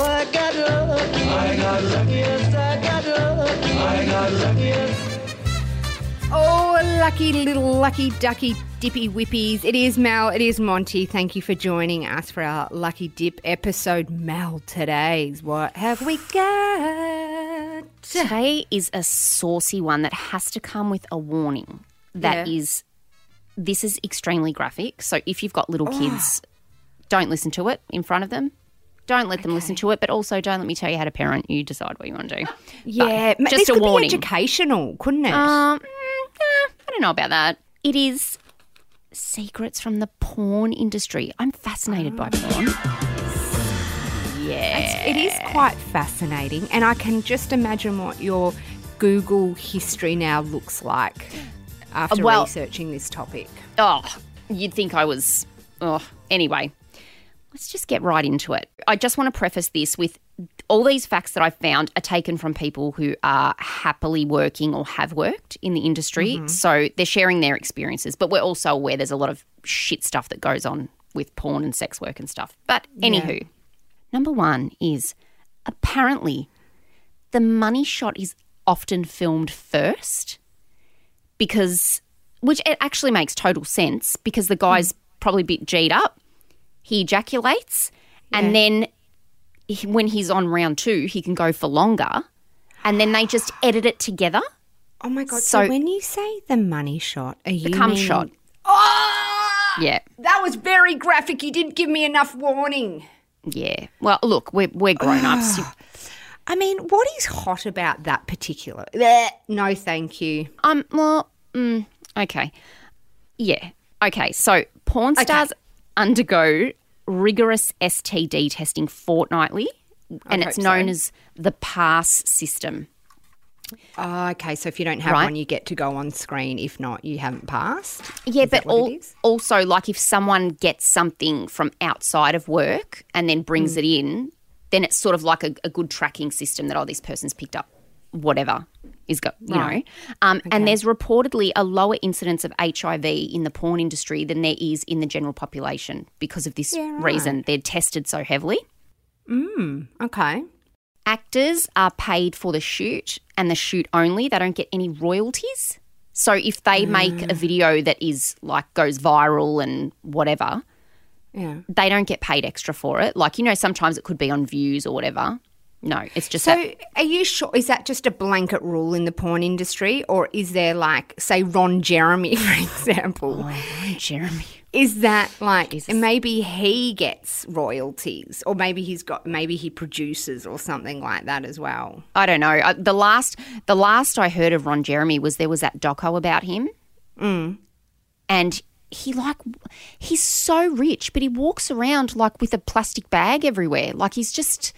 I got lucky. I got lucky. Yes, I got lucky. I got lucky. Yes. Oh, lucky little lucky ducky dippy whippies. It is Mel, it is Monty. Thank you for joining us for our Lucky Dip episode. Mel, today's what have we got? Today is a saucy one that has to come with a warning. That Yeah. is, this is extremely graphic. So if you've got little kids, oh. don't listen to it in front of them. Don't let them listen to it, but also don't let me tell you how to parent. You decide what you want to do. Yeah, ma- just this a could warning. be educational, couldn't it? Um, eh, I don't know about that. It is secrets from the porn industry. I'm fascinated by porn. Yeah. it is quite fascinating, and I can just imagine what your Google history now looks like after well- researching this topic. Oh, you'd think I was. Oh, anyway, let's just get right into it. I just want to preface this with all these facts that I've found are taken from people who are happily working or have worked in the industry. Mm-hmm. So they're sharing their experiences, but we're also aware there's a lot of shit stuff that goes on with porn and sex work and stuff. But anywho, number one is apparently the money shot is often filmed first because which it actually makes total sense because the guy's mm. probably a bit G'd up. He ejaculates, and then he- when he's on round two, he can go for longer, and then they just edit it together. Oh my god! So, So- when you say the money shot, are you The cum shot. Oh, Yeah, that was very graphic. You didn't give me enough warning. yeah. Well, look, we're we're grown ups. I mean, what is hot about that particular? No, thank you. Um, well, mm, okay, yeah, okay. So porn stars undergo rigorous STD testing fortnightly, and it's known so. as the PASS system. Oh, okay, so if you don't have Right. one, you get to go on screen. If not, you haven't passed. Yeah, Is but al- also, like if someone gets something from outside of work and then Mm. brings it in, then it's sort of like a, a good tracking system that, oh, this person's picked up whatever is go, you Right. know. Um, And there's reportedly a lower incidence of HIV in the porn industry than there is in the general population because of this Yeah, right. reason. They're tested so heavily. Okay. Actors are paid for the shoot and the shoot only. They don't get any royalties. So if they make Mm. a video that is like goes viral and whatever, Yeah. they don't get paid extra for it. Like, you know, sometimes it could be on views or whatever. No, it's just So, that. are you sure? Is that just a blanket rule in the porn industry, or is there like, say, Ron Jeremy, for example? Jeremy. Is that like maybe he gets royalties, or maybe he's got maybe he produces or something like that as well? I don't know. Uh, The last the last I heard of Ron Jeremy was there was that doco about him. Mm. And he like he's so rich, but he walks around like with a plastic bag everywhere. Like he's just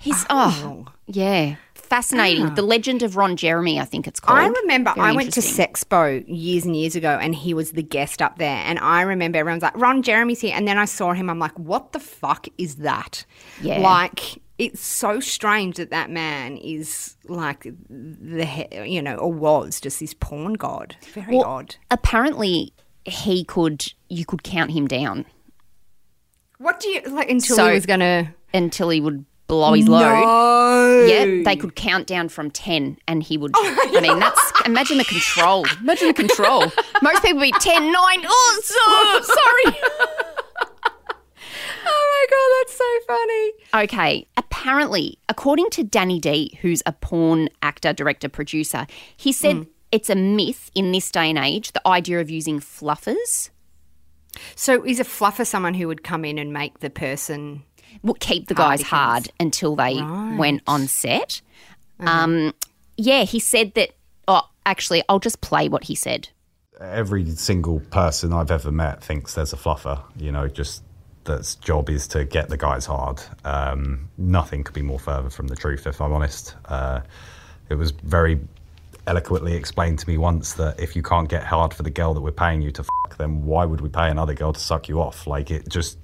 he's oh, yeah. Fascinating. The Legend of Ron Jeremy, I think it's called. Ah. I remember Very I went to. Sexpo years and years ago, and he was the guest up there. And I remember everyone's like, "Ron Jeremy's here," and then I saw him. I'm like, "What the fuck is that?" Yeah. like it's so strange that that man is like the you know or was just this porn god. Very Well, odd. Apparently he could you could count him down What do you like until So- he was gonna until he would blow his load. No. Yeah, they could count down from 10 and he would. Oh I mean, that's. Imagine the control. Imagine the control. Most people be 10, 9. Oh, so, sorry. Oh my god, that's so funny. Okay, apparently, according to Danny D, who's a porn actor, director, producer, he said hmm. it's a myth in this day and age, the idea of using fluffers. So is a fluffer someone who would come in and make the person? Will keep the guys Hardykins. hard until they went on set. Um, yeah, he said that. Oh, actually, I'll just play what he said. every single person I've ever met thinks there's a fluffer, you know, just that's job is to get the guys hard. Um, nothing could be more further from the truth, if I'm honest. Uh, it was very eloquently explained to me once that if you can't get hard for the girl that we're paying you to fuck, then why would we pay another girl to suck you off? Like, it just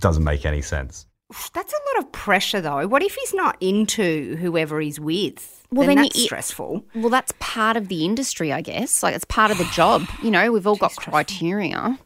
doesn't make any sense. That's a lot of pressure, though. What if he's not into whoever he's with? Well, then, then that's you- stressful. Well, that's part of the industry, I guess. Like it's part of the job. You know, we've all got criteria.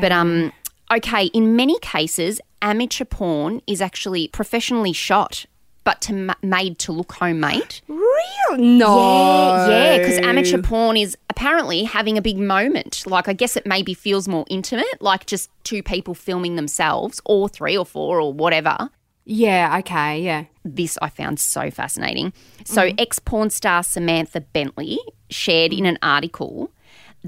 But um, okay, in many cases, amateur porn is actually professionally shot, but to ma- made to look homemade. Real? No. Yeah, yeah, because amateur porn is apparently having a big moment. Like, I guess it maybe feels more intimate, like just two people filming themselves, or three or four or whatever. Yeah, okay, yeah. This I found so fascinating. So, mm. ex porn star Samantha Bentley shared in an article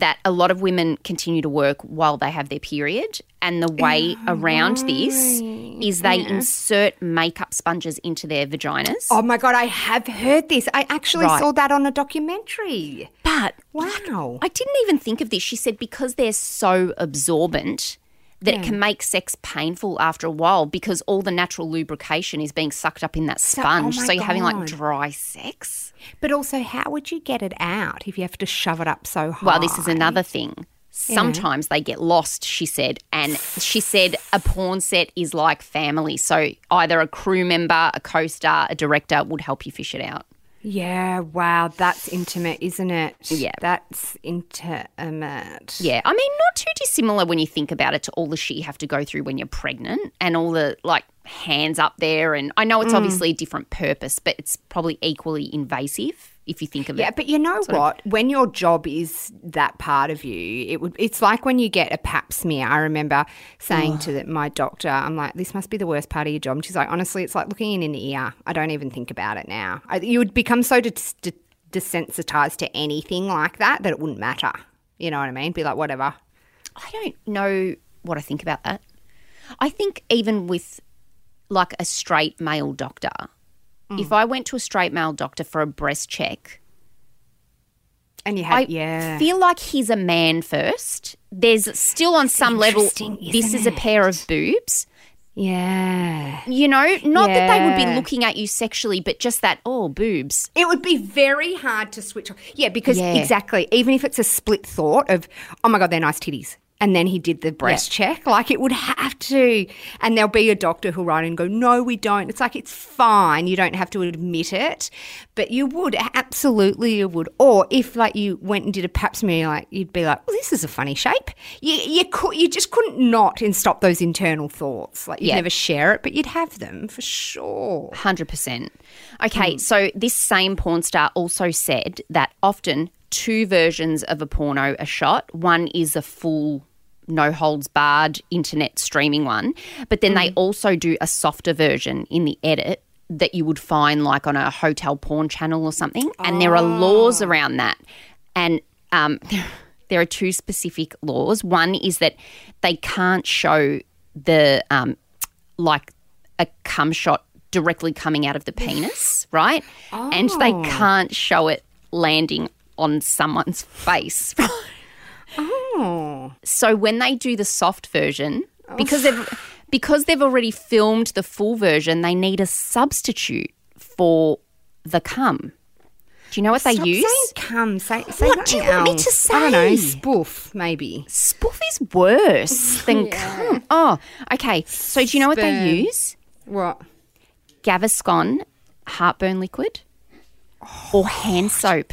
that a lot of women continue to work while they have their period. And the way ah, around this is they insert makeup sponges into their vaginas. Oh my god, I have heard this. I actually Right. saw that on a documentary. But Wow. I didn't even think of this. She said because they're so absorbent that it can make sex painful after a while because all the natural lubrication is being sucked up in that oh sponge. oh So, you're having like dry sex. But also, how would you get it out if you have to shove it up so high? Well, this is another thing. Sometimes they get lost, she said. And she said a porn set is like family. So either a crew member, a co star, a director would help you fish it out. Yeah, wow, that's intimate, isn't it? Yeah. That's intimate. Yeah, I mean, not too dissimilar when you think about it to all the shit you have to go through when you're pregnant and all the like hands up there. And I know it's mm. obviously a different purpose, but it's probably equally invasive if you think of Yeah, it. Yeah, but you know what? When your job is that part of you, it would. It's like when you get a Pap smear. I remember saying to the, my doctor, "I'm like, this must be the worst part of your job." And she's like, "Honestly, it's like looking in an ear. I don't even think about it now. I, you would become so des- de- desensitized to anything like that that it wouldn't matter. You know what I mean? Be like, whatever. I don't know what I think about that. I think even with like a straight male doctor, if mm. I went to a straight male doctor for a breast check, And you I have, yeah. feel like he's a man first. There's still on some level, this is a pair of boobs. yeah. You know, not that they would be looking at you sexually, but just that, oh, boobs. It would be very hard to switch off. Yeah, because Yeah. exactly, even if it's a split thought of, oh my God, they're nice titties. And then he did the breast check. Like it would have to. And there'll be a doctor who'll write in and go, no, we don't. It's like, it's fine. You don't have to admit it. But you would. Absolutely, you would. Or if like you went and did a pap smear, like you'd be like, well, this is a funny shape. You, you, could, you just couldn't not and stop those internal thoughts. Like you'd Yeah. never share it, but you'd have them for sure. 100%. Okay, hmm. so this same porn star also said that often two versions of a porno are shot. One is a full no holds barred internet streaming one, but then they also do a softer version in the edit that you would find like on a hotel porn channel or something. And there are laws around that. And um, there are two specific laws. One is that they can't show the um, like a cum shot directly coming out of the penis, right? And they can't show it landing on someone's face. Oh. So when they do the soft version, oh. because they've because they've already filmed the full version, they need a substitute for the cum. Do you know what they use? saying cum. Say, say What do you want me to say? I don't know. Spoof, maybe. Spoof is worse than cum. Oh, okay. So do you know what they use? What? Gaviscon heartburn liquid or hand soap.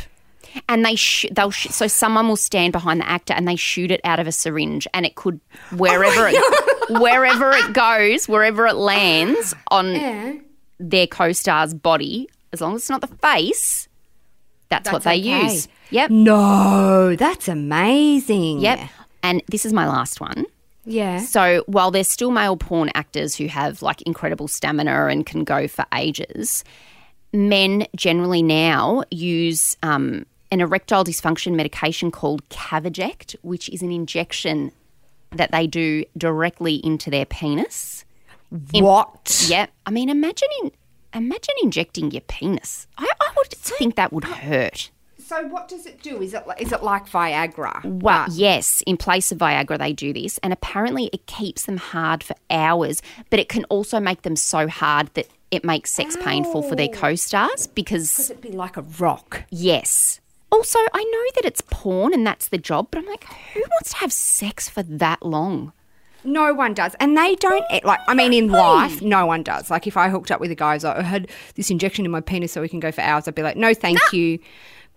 And they sh- they'll sh- so someone will stand behind the actor and they shoot it out of a syringe and it could wherever it wherever it goes wherever it lands on their co-star's body as long as it's not the face that's, what they okay. use yep No, that's amazing. yep and this is my last one Yeah. So while there's still male porn actors who have like incredible stamina and can go for ages, men generally now use um, an erectile dysfunction medication called Caverject, which is an injection that they do directly into their penis. What? Yep. I mean, imagine in, imagine injecting your penis. I, I would think that would hurt. So what does it do? Is it like, it like Viagra? Well, But- yes, in place of Viagra, they do this, and apparently it keeps them hard for hours, but it can also make them so hard that it makes sex painful for their oh. co-stars because It'd be like a rock. yes. Also, I know that it's porn and that's the job, but I'm like, who wants to have sex for that long? No one does, and they don't like. I mean, in life, no one does. Like, if I hooked up with a guy, who's like, I had this injection in my penis so we can go for hours. I'd be like, no, thank you.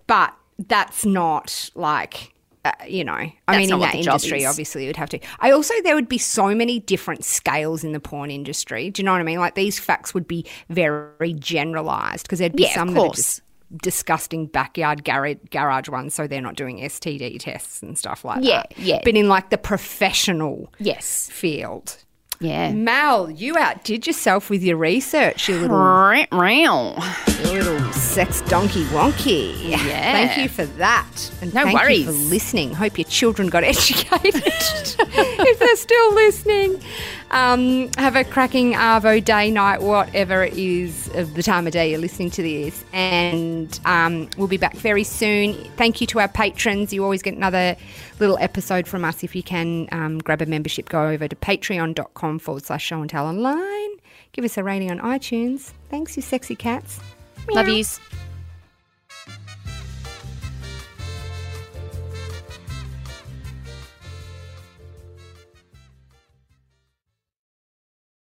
But that's not like uh, you know, I That's mean, in that industry, obviously, you'd have to. I also, there would be so many different scales in the porn industry. Do you know what I mean? Like these facts would be very generalized because there'd be Yeah, of some that are course. just disgusting backyard garage, garage ones, so they're not doing STD tests and stuff like Yeah, that. yeah. But in like the professional Yes. field. Yeah. Mal, you outdid yourself with your research, you little Right you little sex donkey wonky. Yeah. Thank you for that. And No thank worries. you for listening. Hope your children got educated if they're still listening. Um, have a cracking Arvo day, night, whatever it is of the time of day you're listening to this. And um, we'll be back very soon. Thank you to our patrons. You always get another little episode from us if you can um, grab a membership. Go over to patreon.com forward slash show and tell online. Give us a rating on iTunes. Thanks, you sexy cats. Love yous.